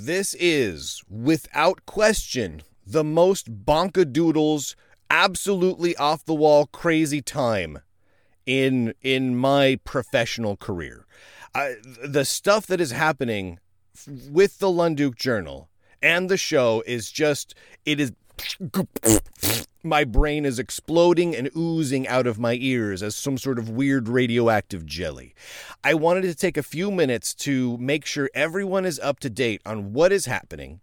This is, without question, the most bonkadoodles, absolutely off the wall, crazy time in in my professional career. Uh, the stuff that is happening with the Lunduke Journal and the show is just it is my brain is exploding and oozing out of my ears as some sort of weird radioactive jelly. I wanted to take a few minutes to make sure everyone is up to date on what is happening,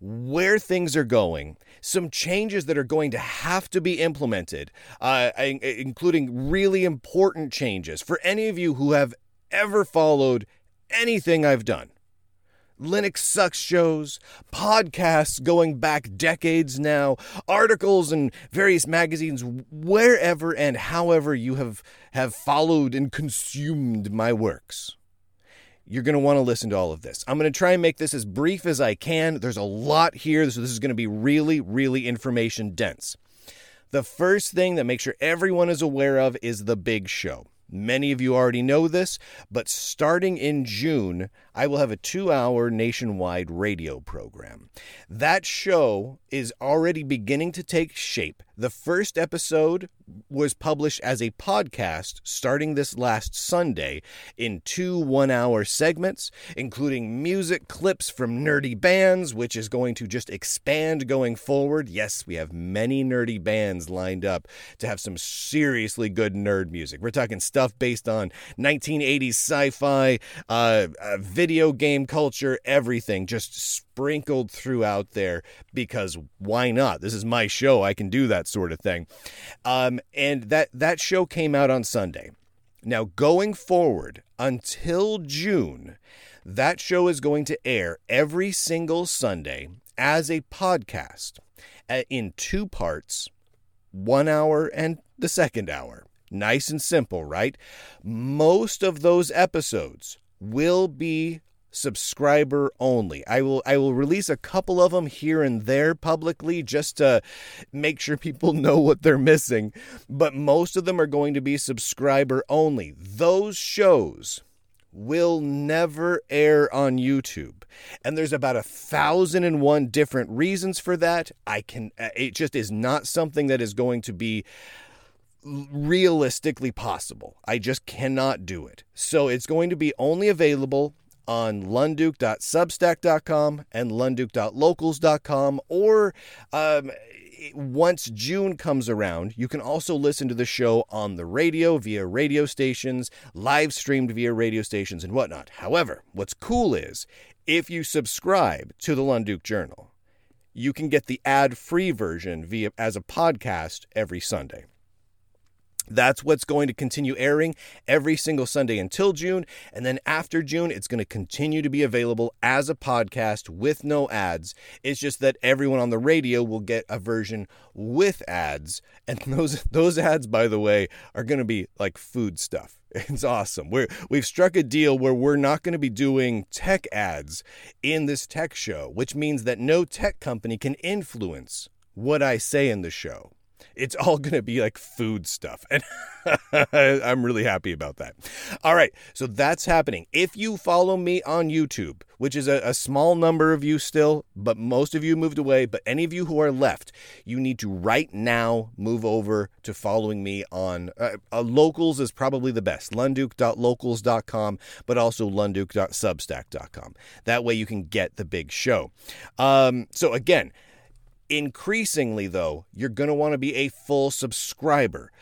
where things are going, some changes that are going to have to be implemented, uh, including really important changes for any of you who have ever followed anything I've done. Linux Sucks shows, podcasts going back decades now, articles in various magazines, wherever and however you have, have followed and consumed my works. You're going to want to listen to all of this. I'm going to try and make this as brief as I can. There's a lot here, so this is going to be really, really information dense. The first thing that make sure everyone is aware of is the big show. Many of you already know this, but starting in June, I will have a two hour nationwide radio program. That show is already beginning to take shape. The first episode was published as a podcast starting this last Sunday in two one hour segments, including music clips from nerdy bands, which is going to just expand going forward. Yes, we have many nerdy bands lined up to have some seriously good nerd music. We're talking stuff based on 1980s sci fi, uh, uh, video game culture, everything just sprinkled throughout there because why not? This is my show. I can do that sort of thing. Um, and that that show came out on Sunday. Now going forward until June, that show is going to air every single Sunday as a podcast uh, in two parts, one hour and the second hour. Nice and simple, right? Most of those episodes will be subscriber only. I will I will release a couple of them here and there publicly just to make sure people know what they're missing, but most of them are going to be subscriber only. Those shows will never air on YouTube. And there's about a thousand and one different reasons for that. I can uh, it just is not something that is going to be realistically possible. I just cannot do it. So it's going to be only available on lunduke.substack.com and lunduke.locals.com or um, once June comes around, you can also listen to the show on the radio via radio stations, live streamed via radio stations, and whatnot. However, what's cool is if you subscribe to the Lunduke Journal, you can get the ad free version via as a podcast every Sunday. That's what's going to continue airing every single Sunday until June. And then after June, it's going to continue to be available as a podcast with no ads. It's just that everyone on the radio will get a version with ads. And those, those ads, by the way, are going to be like food stuff. It's awesome. We're, we've struck a deal where we're not going to be doing tech ads in this tech show, which means that no tech company can influence what I say in the show it's all going to be like food stuff. And I'm really happy about that. All right. So that's happening. If you follow me on YouTube, which is a, a, small number of you still, but most of you moved away, but any of you who are left, you need to right now move over to following me on uh, uh, locals is probably the best. Lunduke.locals.com, but also lunduke.substack.com. That way you can get the big show. Um, so again, Increasingly, though, you're going to want to be a full subscriber.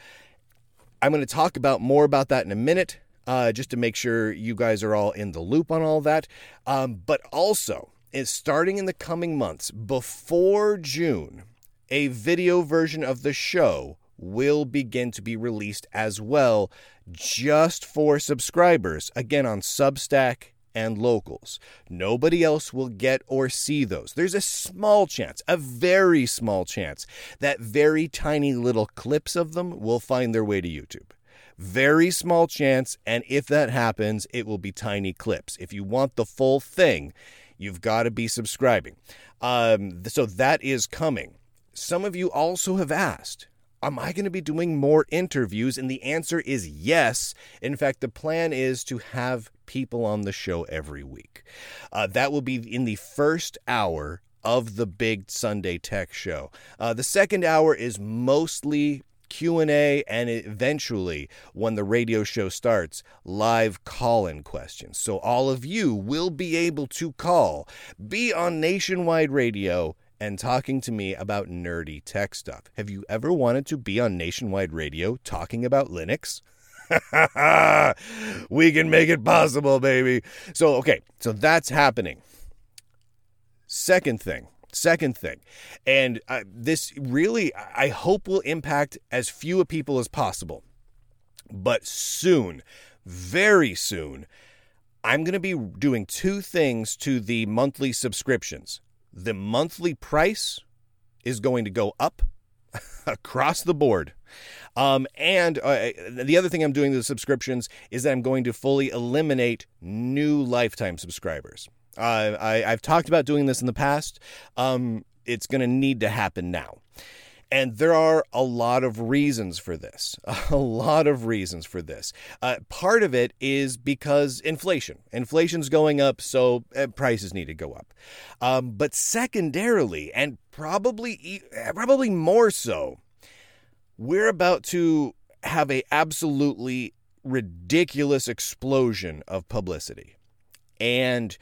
I'm going to talk about more about that in a minute, uh, just to make sure you guys are all in the loop on all that. Um, but also, is starting in the coming months, before June, a video version of the show will begin to be released as well, just for subscribers. Again, on Substack and locals. Nobody else will get or see those. There's a small chance, a very small chance, that very tiny little clips of them will find their way to YouTube. Very small chance, and if that happens, it will be tiny clips. If you want the full thing, you've got to be subscribing. Um, so that is coming. Some of you also have asked am I going to be doing more interviews? And the answer is yes. In fact, the plan is to have people on the show every week. Uh, that will be in the first hour of the big Sunday Tech Show. Uh, the second hour is mostly Q&A and eventually when the radio show starts live call-in questions. So all of you will be able to call, be on nationwide radio and talking to me about nerdy tech stuff. Have you ever wanted to be on nationwide radio talking about Linux? we can make it possible, baby. So, okay, so that's happening. Second thing, second thing, and uh, this really, I hope, will impact as few people as possible. But soon, very soon, I'm going to be doing two things to the monthly subscriptions the monthly price is going to go up across the board. Um, and uh, the other thing I'm doing with the subscriptions is that I'm going to fully eliminate new lifetime subscribers. Uh, I, have talked about doing this in the past. Um, it's going to need to happen now. And there are a lot of reasons for this. A lot of reasons for this. Uh, part of it is because inflation. Inflation's going up, so uh, prices need to go up. Um, but secondarily, and probably probably more so, we're about to have a absolutely ridiculous explosion of publicity, and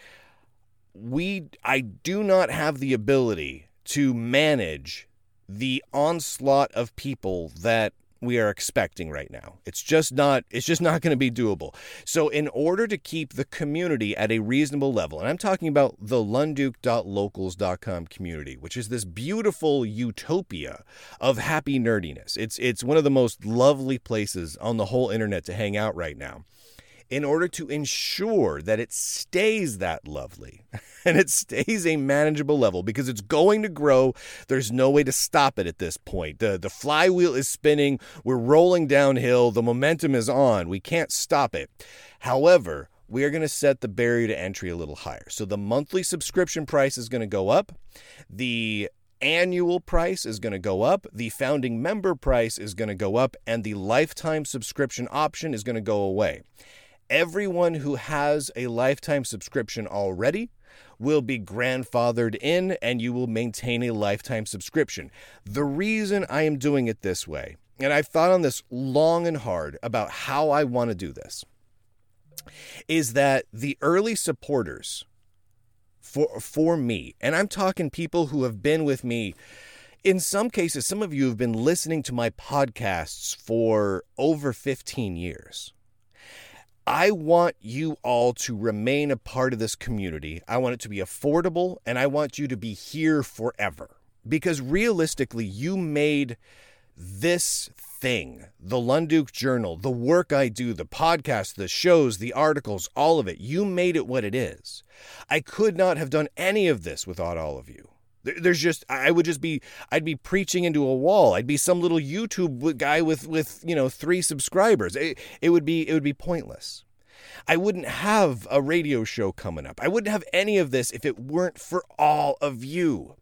we I do not have the ability to manage the onslaught of people that we are expecting right now. It's just not it's just not going to be doable. So in order to keep the community at a reasonable level, and I'm talking about the lunduke.locals.com community, which is this beautiful utopia of happy nerdiness. It's it's one of the most lovely places on the whole internet to hang out right now in order to ensure that it stays that lovely and it stays a manageable level because it's going to grow. There's no way to stop it at this point. The, the flywheel is spinning. We're rolling downhill. The momentum is on. We can't stop it. However, we are going to set the barrier to entry a little higher. So the monthly subscription price is going to go up. The annual price is going to go up, the founding member price is going to go up, and the lifetime subscription option is going to go away everyone who has a lifetime subscription already will be grandfathered in and you will maintain a lifetime subscription. The reason I am doing it this way, and I've thought on this long and hard about how I want to do this, is that the early supporters for for me, and I'm talking people who have been with me in some cases, some of you have been listening to my podcasts for over 15 years. I want you all to remain a part of this community. I want it to be affordable and I want you to be here forever. Because realistically, you made this thing, the Lunduke Journal, the work I do, the podcast, the shows, the articles, all of it, you made it what it is. I could not have done any of this without all of you. There's just I would just be I'd be preaching into a wall. I'd be some little YouTube guy with with you know three subscribers. It, it would be it would be pointless. I wouldn't have a radio show coming up. I wouldn't have any of this if it weren't for all of you.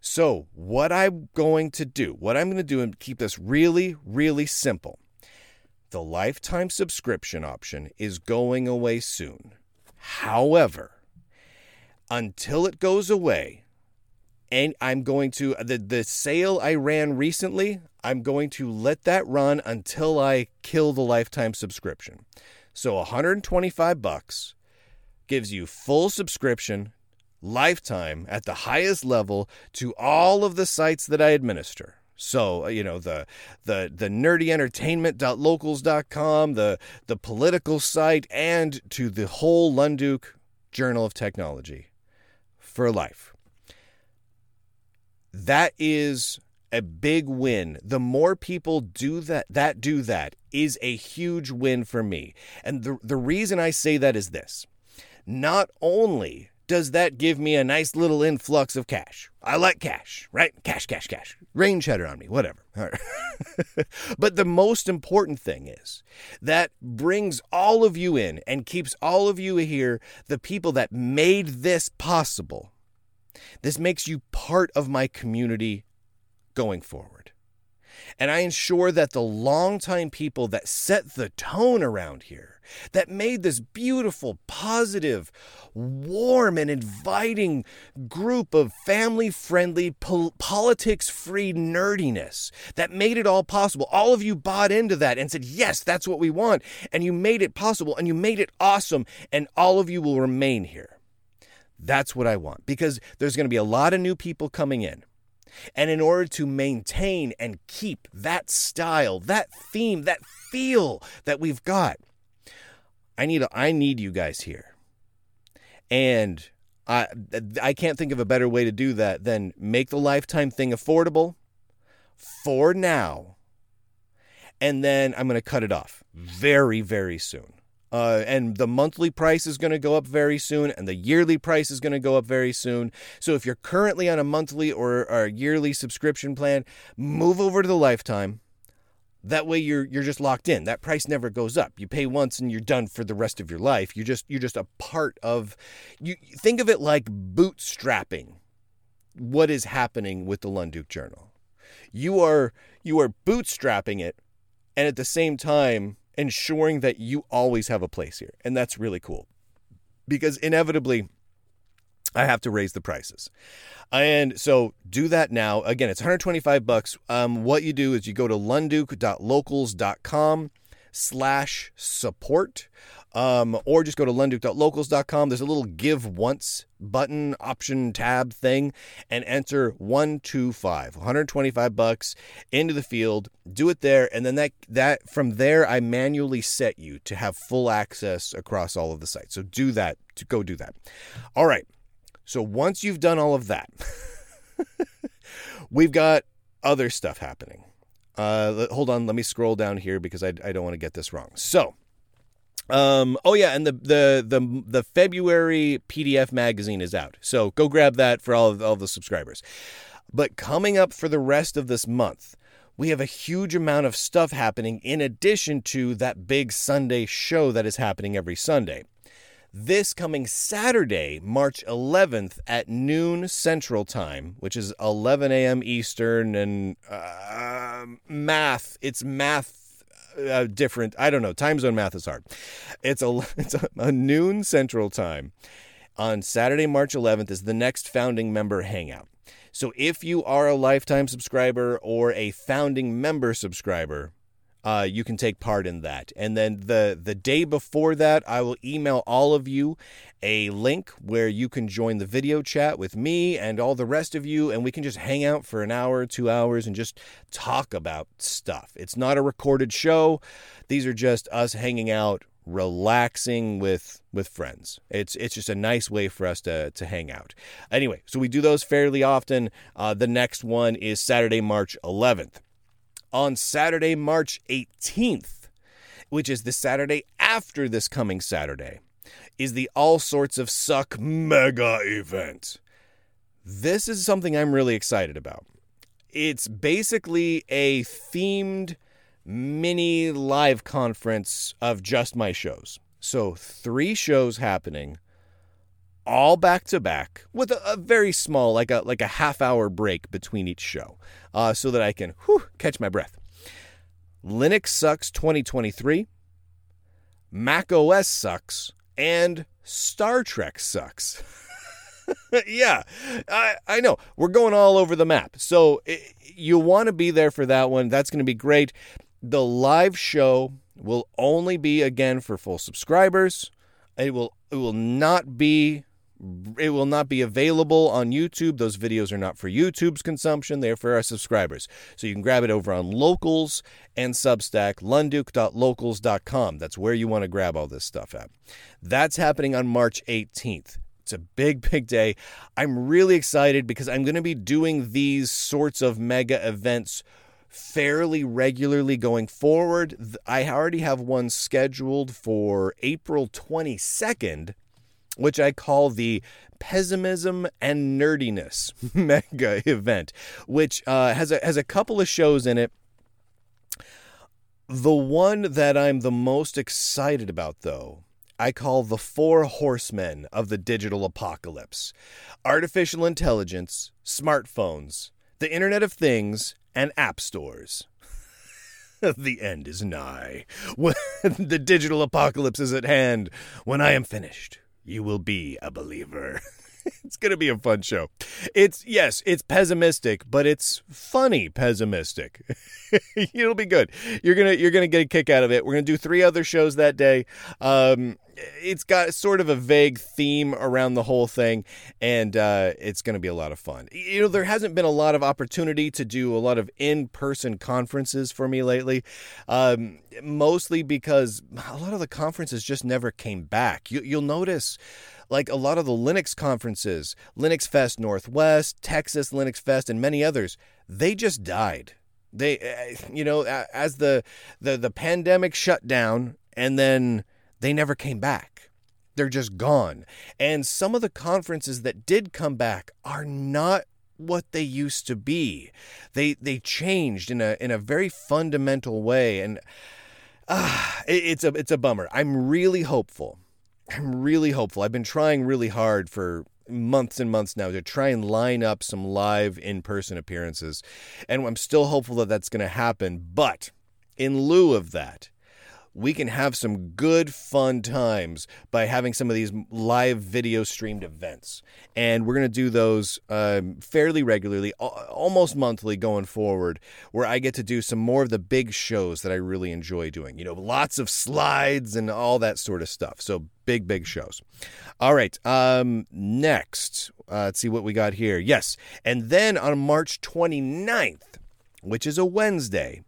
So, what I'm going to do, what I'm going to do and keep this really, really simple. The lifetime subscription option is going away soon. However, until it goes away, and I'm going to the the sale I ran recently, I'm going to let that run until I kill the lifetime subscription. So 125 bucks gives you full subscription lifetime at the highest level to all of the sites that I administer. So, uh, you know, the the the nerdyentertainment.locals.com, the the political site and to the whole Lunduke Journal of Technology for life that is a big win. The more people do that that do that is a huge win for me. And the the reason I say that is this. Not only does that give me a nice little influx of cash. I like cash, right? Cash, cash, cash. Rain cheddar on me, whatever. but the most important thing is that brings all of you in and keeps all of you here, the people that made this possible this makes you part of my community going forward. And I ensure that the longtime people that set the tone around here, that made this beautiful, positive, warm, and inviting group of family friendly, pol- politics free nerdiness, that made it all possible. All of you bought into that and said, yes, that's what we want. And you made it possible and you made it awesome. And all of you will remain here. That's what I want because there's going to be a lot of new people coming in. And in order to maintain and keep that style, that theme, that feel that we've got, I need a, I need you guys here. And I I can't think of a better way to do that than make the lifetime thing affordable for now. And then I'm going to cut it off very very soon. Uh, and the monthly price is going to go up very soon, and the yearly price is going to go up very soon. So if you're currently on a monthly or, or yearly subscription plan, move over to the lifetime. That way you're you're just locked in. That price never goes up. You pay once and you're done for the rest of your life. You're just you're just a part of you think of it like bootstrapping what is happening with the Lunduke Journal. You are you are bootstrapping it and at the same time ensuring that you always have a place here. And that's really cool. Because inevitably I have to raise the prices. And so do that now. Again, it's 125 bucks. Um, what you do is you go to lunduke.locals.com slash support. Um, or just go to lunduke.locals.com. There's a little give once button option tab thing and enter 125 125 bucks into the field do it there and then that that from there i manually set you to have full access across all of the sites so do that to go do that all right so once you've done all of that, we've got other stuff happening. Uh, hold on, let me scroll down here because I, I don't want to get this wrong. So, um, oh yeah, and the, the the the February PDF magazine is out, so go grab that for all of all the subscribers. But coming up for the rest of this month, we have a huge amount of stuff happening in addition to that big Sunday show that is happening every Sunday this coming Saturday, March 11th at noon Central Time, which is 11 a.m. Eastern and uh, math. It's math uh, different. I don't know. Time zone math is hard. It's a it's a, a noon Central Time on Saturday, March 11th is the next founding member hangout. So if you are a lifetime subscriber or a founding member subscriber, uh, you can take part in that. And then the the day before that, I will email all of you a link where you can join the video chat with me and all the rest of you, and we can just hang out for an hour, two hours, and just talk about stuff. It's not a recorded show; these are just us hanging out, relaxing with with friends. It's it's just a nice way for us to to hang out. Anyway, so we do those fairly often. Uh, the next one is Saturday, March 11th on Saturday, March 18th, which is the Saturday after this coming Saturday, is the All Sorts of Suck mega event. This is something I'm really excited about. It's basically a themed mini live conference of just my shows. So, three shows happening all back to back with a, a, very small like a like a half hour break between each show uh, so that i can whew, catch my breath linux sucks 2023 mac os sucks and star trek sucks. Yeah I, I know. We're going all over the map. So it, you want to be there for that one. That's going to be great. The live show will only be again for full subscribers. It will it will not be it will not be available on YouTube. Those videos are not for YouTube's consumption, they're for our subscribers. So you can grab it over on Locals and Substack, lunduke.locals.com. That's where you want to grab all this stuff at. That's happening on March 18th. It's a big, big day. I'm really excited because I'm going to be doing these sorts of mega events fairly regularly going forward. I already have one scheduled for April 22nd which I call the pessimism and nerdiness mega event, which uh, has a has a couple of shows in it. The one that I'm the most excited about, though, I call the four horsemen of the digital apocalypse: artificial intelligence, smartphones, the Internet of Things, and app stores. the end is nigh. The digital apocalypse is at hand, when I am finished, you will be a believer. it's going to be a fun show. It's yes, it's pessimistic, but it's funny pessimistic. It'll be good. You're to you're to get a kick out of it. We're to do three other shows that day. Um it's got sort of a vague theme around the whole thing, and uh, it's going to be a lot of fun. You know, there hasn't been a lot of opportunity to do a lot of in person conferences for me lately, um, mostly because a lot of the conferences just never came back. You, you'll notice like a lot of the Linux conferences, Linux Fest Northwest, Texas Linux Fest, and many others, they just died. They, eh, you know, as the the the pandemic shut down, and then they never came back. They're just gone. And some of the conferences that did come back are not what they used to be. They they changed in a in a very fundamental way, and uh, it, it's a it's a bummer. I'm really hopeful I'm really hopeful. I've been trying really hard for months and months now to try and line up some live in person appearances. And I'm still hopeful that that's going to happen. But in lieu of that, we can have some good fun times by having some of these live video streamed events. And we're going to do those um, fairly regularly almost monthly going forward where i get to do some more of the big shows that i really enjoy doing you know lots of slides and all that sort of stuff. So big big shows. All right um, next uh, let's see what we got here. Yes and then on march 29th which is a wednesday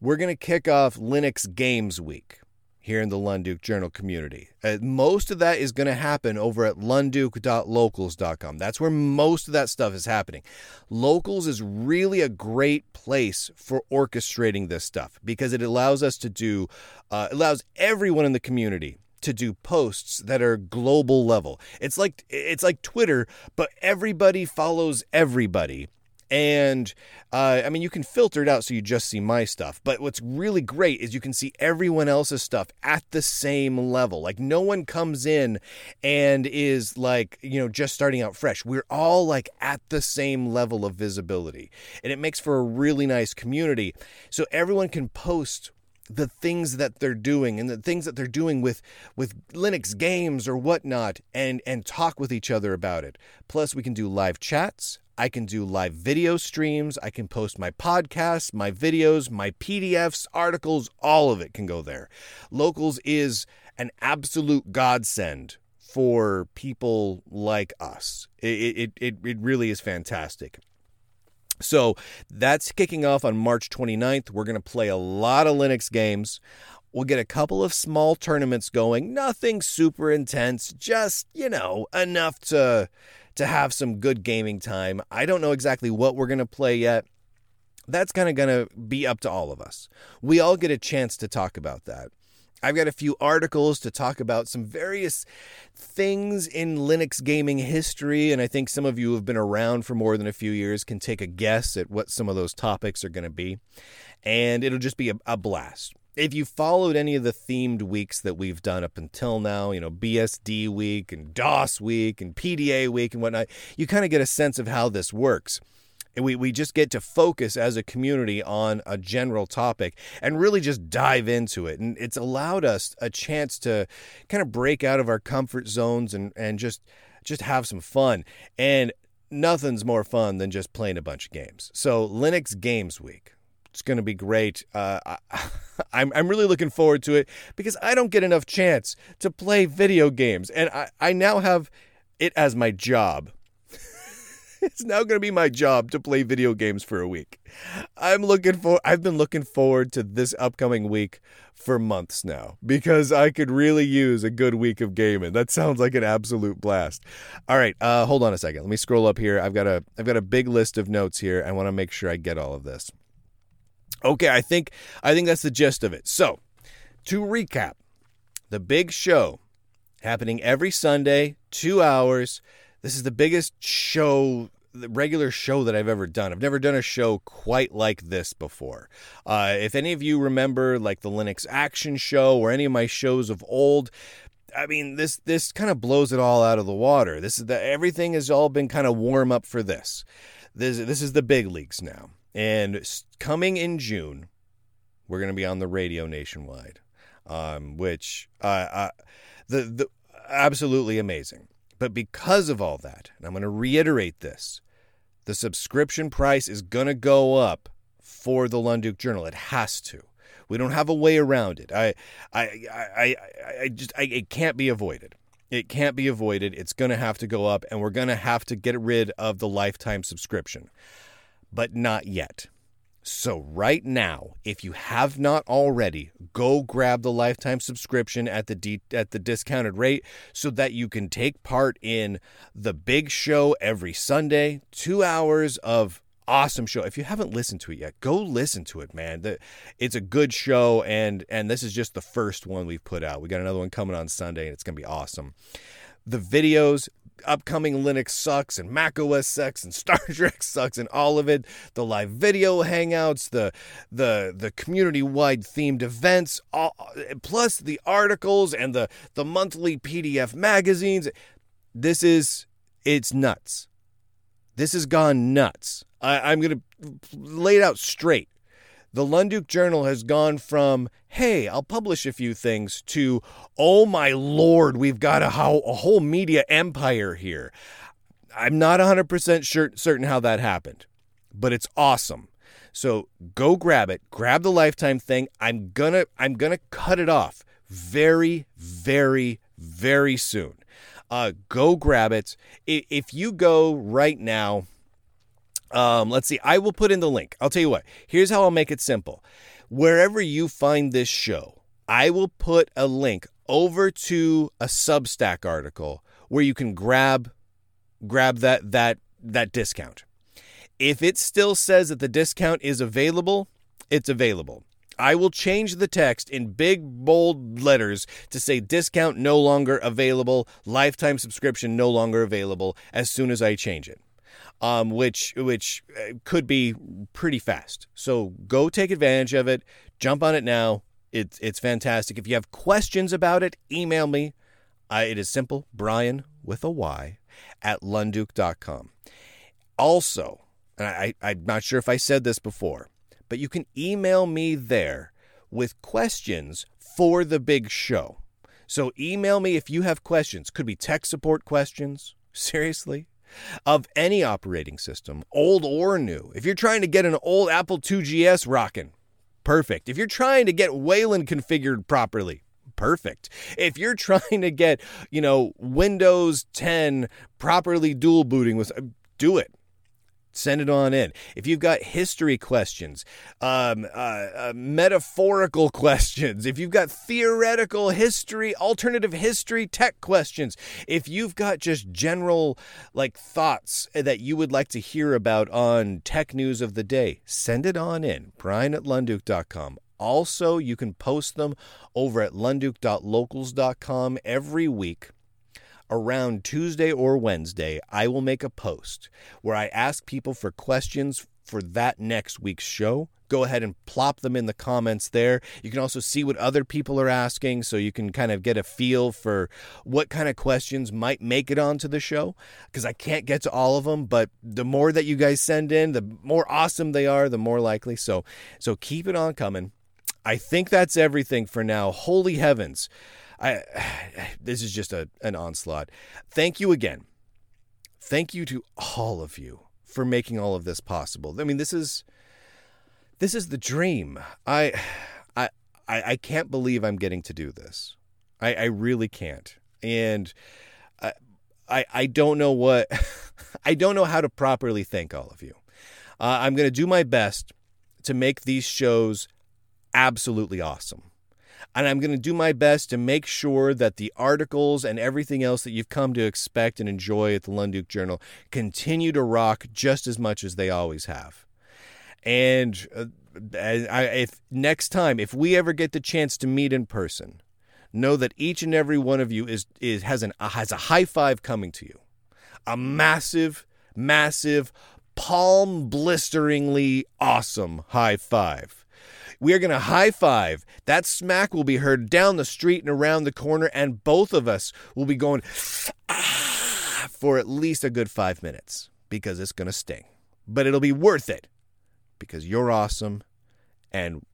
we're going to kick off Linux Games Week here in the Lunduke Journal community. Uh, most of that is going to happen over at lunduke.locals.com. That's where most of that stuff is happening. Locals is really a great place for orchestrating this stuff because it allows us to do, uh, allows everyone in the community to do posts that are global level. It's like it's like Twitter, but everybody follows everybody and uh, I mean, you can filter it out so you just see my stuff. But what's really great is you can see everyone else's stuff at the same level. Like, no one comes in and is like, you know, just starting out fresh. We're all like at the same level of visibility. And it makes for a really nice community. So everyone can post the things that they're doing and the things that they're doing with with Linux games or whatnot and and talk with each other about it. Plus we can do live chats. I can do live video streams. I can post my podcasts, my videos, my PDFs, articles, all of it can go there. Locals is an absolute godsend for people like us. It, it, it, it really is fantastic. So that's kicking off on March 29th. We're going to play a lot of Linux games. We'll get a couple of small tournaments going, nothing super intense, just, you know, enough to to have some good gaming time. I don't know exactly what we're going to play yet. That's kind of going to be up to all of us. We all get a chance to talk about that. I've got a few articles to talk about some various things in Linux gaming history, and I think some of you who have been around for more than a few years can take a guess at what some of those topics are going to be. And it'll just be a, a blast if you followed any of the themed weeks that we've done up until now, you know, BSD week and DOS week and PDA week and whatnot, you kind of get a sense of how this works. And we, we just get to focus as a community on a general topic and really just dive into it. And it's allowed us a chance to kind of break out of our comfort zones and, and just just have some fun. And nothing's more fun than just playing a bunch of games. So Linux Games Week. It's going to be great. Uh, I, I'm, I'm really looking forward to it because I don't get enough chance to play video games. And I, I now have it as my job. it's now going to be my job to play video games for a week. I'm looking for I've been looking forward to this upcoming week for months now because I could really use a good week of gaming. That sounds like an absolute blast. All right, uh, hold on a second. Let me scroll up here. I've got a I've got a big list of notes here. I want to make sure I get all of this. Okay, I think I think that's the gist of it. So, to recap, the big show happening every Sunday, 2 hours. This is the biggest show the regular show that I've ever done. I've never done a show quite like this before. Uh, if any of you remember, like the Linux Action Show or any of my shows of old, I mean this this kind of blows it all out of the water. This is the everything has all been kind of warm up for this. This this is the big leagues now And coming in June, we're going to be on the radio nationwide, um, which uh, uh, the the absolutely amazing. But because of all that, and I'm going to reiterate this, the subscription price is going to go up for the Lunduke Journal. It has to. We don't have a way around it. I, I, I, I, I just, I, it can't be avoided. It can't be avoided. It's going to have to go up, and we're going to have to get rid of the lifetime subscription, but not yet. So, right now, if you have not already, go grab the lifetime subscription at the de- at the discounted rate so that you can take part in the big show every Sunday, 2 hours of awesome show. If you haven't listened to it yet, go listen to it, man. The, it's a good show and and this is just the first one we've put out. We got another one coming on Sunday and it's going to be awesome. The videos, upcoming Linux sucks and Mac OS sucks and Star Trek sucks and all of it. The live video hangouts, the the the community wide themed events, all, plus the articles and the the monthly PDF magazines. This is it's nuts. This has gone nuts. I, I'm to lay it out straight. The Lunduke Journal has gone from, hey, I'll publish a few things, to, oh my lord, we've got a, a whole media empire here. I'm not 100% sure, certain how that happened, but it's awesome. So go grab it. Grab the lifetime thing. I'm gonna I'm gonna cut it off very, very, very soon. Uh, go grab it. If you go right now, um, let's see, I will put in the link. I'll tell you what, here's how I'll make it simple. Wherever you find this show, I will put a link over to a Substack article where you can grab grab that that that discount. If it still says that the discount is available, it's available. I will change the text in big bold letters to say discount no longer available, lifetime subscription no longer available as soon as I change it. Um, which which uh, could be pretty fast. So go take advantage of it. Jump on it now. It's it's fantastic. If you have questions about it, email me. It is simple. Bryan with a Y at lunduke.com. Also, and I, I'm not sure if I said this before, but you can email me there with questions for the big show. So email me if you have questions. Could be tech support questions. Seriously? Of any operating system, old or new. If you're trying to get an old Apple 2GS rocking, perfect. If you're trying to get Wayland configured properly, perfect. If you're trying to get, you know, Windows 10 properly dual booting with uh, do it send it on in. If you've got history questions, um, uh, uh, metaphorical questions, if you've got theoretical history, alternative history, tech questions, if you've got just general like thoughts that you would like to hear about on tech news of the day, send it on in. Bryan at lunduke.com. Also, you can post them over at lunduke.locals.com every week around Tuesday or Wednesday, I will make a post where I ask people for questions for that next week's show. Go ahead and plop them in the comments there. You can also see what other people are asking so you can kind of get a feel for what kind of questions might make it onto the show because I can't get to all of them, but the more that you guys send in, the more awesome they are, the more likely. So so keep it on coming. I think that's everything for now. Holy heavens. I this is just a an onslaught. Thank you again. Thank you to all of you for making all of this possible. I mean, this is this is the dream. I I I, can't believe I'm getting to do this. I, I really can't. And I, I I don't know what I don't know how to properly thank all of you. Uh, I'm going to do my best to make these shows absolutely awesome. And I'm going to do my best to make sure that the articles and everything else that you've come to expect and enjoy at the Lunduke Journal continue to rock just as much as they always have. And uh, I, if next time, if we ever get the chance to meet in person, know that each and every one of you is, is has an has a high five coming to you, a massive, massive, palm blisteringly awesome high five we are going to high five. That smack will be heard down the street and around the corner, and both of us will be going ah, for at least a good five minutes because it's going to sting. But it'll be worth it. because you're awesome. And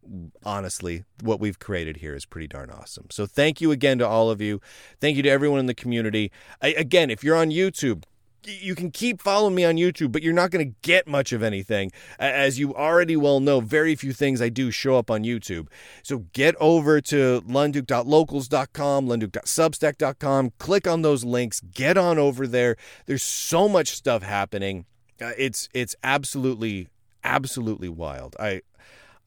honestly, what we've created here is pretty darn awesome. So thank you again to all of you. Thank you to everyone in the community. I, again, if you're on YouTube, you can keep following me on YouTube, but you're not going to get much of anything. As you already well know, very few things I do show up on YouTube. So get over to lunduke.locals.com, lunduke.substack.com, click on those links, get on over there. There's so much stuff happening. Uh, it's it's absolutely absolutely wild. I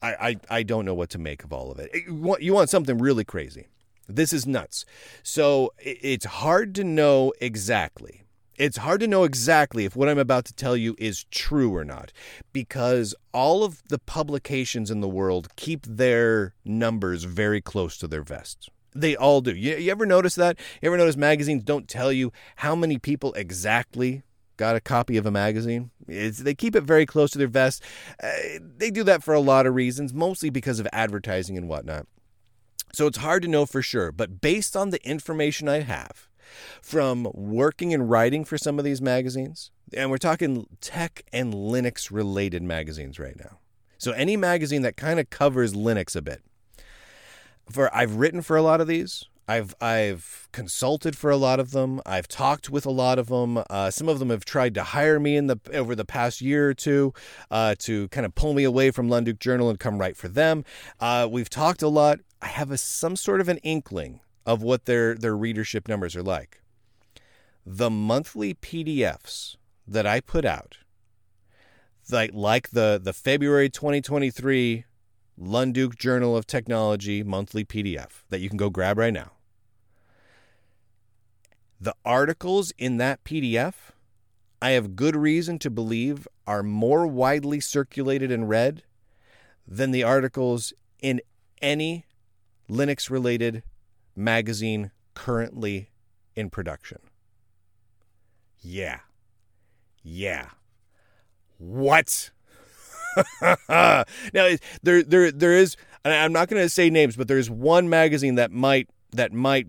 I, I I don't know what to make of all of it. You want, you want something really crazy. This is nuts. So it's hard to know exactly it's hard to know exactly if what I'm about to tell you is true or not because all of the publications in the world keep their numbers very close to their vests. They all do. You, you ever notice that? You ever notice magazines don't tell you how many people exactly got a copy of a magazine. It's, they keep it very close to their vest. Uh, they do that for a lot of reasons, mostly because of advertising and whatnot. So it's hard to know for sure, but based on the information I have, from working and writing for some of these magazines, and we're talking tech and Linux related magazines right now. So any magazine that kind of covers Linux a bit. For I've written for a lot of these. I've I've consulted for a lot of them. I've talked with a lot of them. Uh, some of them have tried to hire me in the over the past year or two uh, to kind of pull me away from Lunduke Journal and come write for them. Uh, we've talked a lot. I have a, some sort of an inkling of what their their readership numbers are like. The monthly PDFs that I put out, like like the the February 2023 Lunduke Journal of Technology monthly PDF that you can go grab right now. The articles in that PDF, I have good reason to believe are more widely circulated and read than the articles in any Linux related magazine currently in production. Yeah. Yeah. What? now there there there is I'm not going to say names but there's one magazine that might that might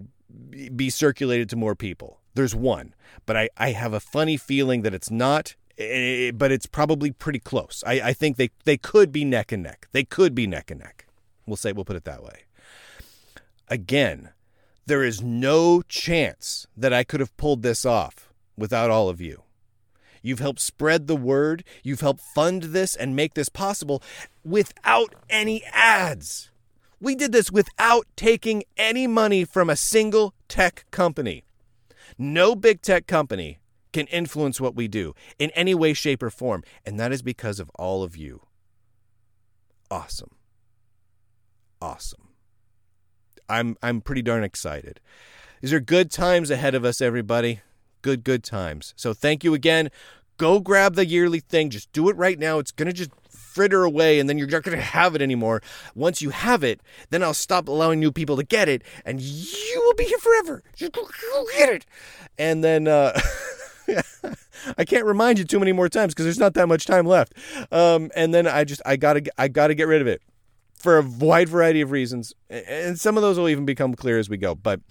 be circulated to more people. There's one, but I I have a funny feeling that it's not eh, eh, but it's probably pretty close. I, I think they, they could be neck and neck. They could be neck and neck. We'll say we'll put it that way. Again, there is no chance that I could have pulled this off without all of you. You've helped spread the word. You've helped fund this and make this possible without any ads. We did this without taking any money from a single tech company. No big tech company can influence what we do in any way, shape, or form. And that is because of all of you. Awesome. Awesome. I'm I'm pretty darn excited. These are good times ahead of us, everybody. Good, good times. So thank you again. Go grab the yearly thing. Just do it right now. It's gonna just fritter away and then you're not going to have it anymore. Once you have it, then I'll stop allowing new people to get it and you will be here forever. Just go, go get it. And then uh, I can't remind you too many more times because there's not that much time left. Um, and then I just I got to I got to get rid of it for a wide variety of reasons, and some of those will even become clear as we go. But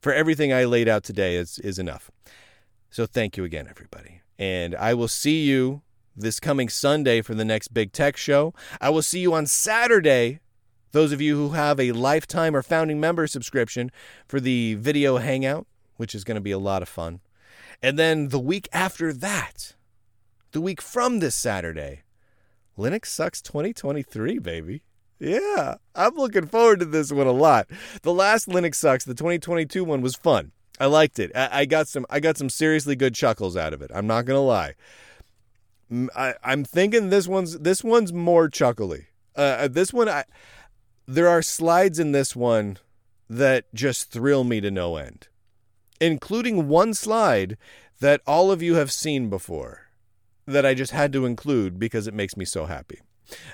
for everything I laid out today is is enough. So thank you again, everybody, and I will see you this coming Sunday for the next Big Tech Show. I will see you on Saturday. Those of you who have a lifetime or founding member subscription for the video hangout, which is going to be a lot of fun. And then the week after that, the week from this Saturday, Linux Sucks 2023, baby. Yeah, I'm looking forward to this one a lot. The last Linux sucks, the 2022 one was fun. I liked it. I, I got some. I got some seriously good chuckles out of it. I'm not gonna lie. I, am thinking this one's this one's more chuckly. Uh, uh, this one, I there are slides in this one that just thrill me to no end, including one slide that all of you have seen before that I just had to include because it makes me so happy.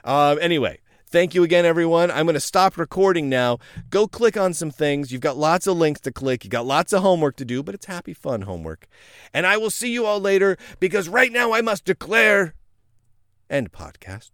Um, anyway, Thank you again, everyone. I'm going to stop recording now. Go click on some things. You've got lots of links to click. You've got lots of homework to do, but it's happy, fun homework. And I will see you all later because right now I must declare end podcast.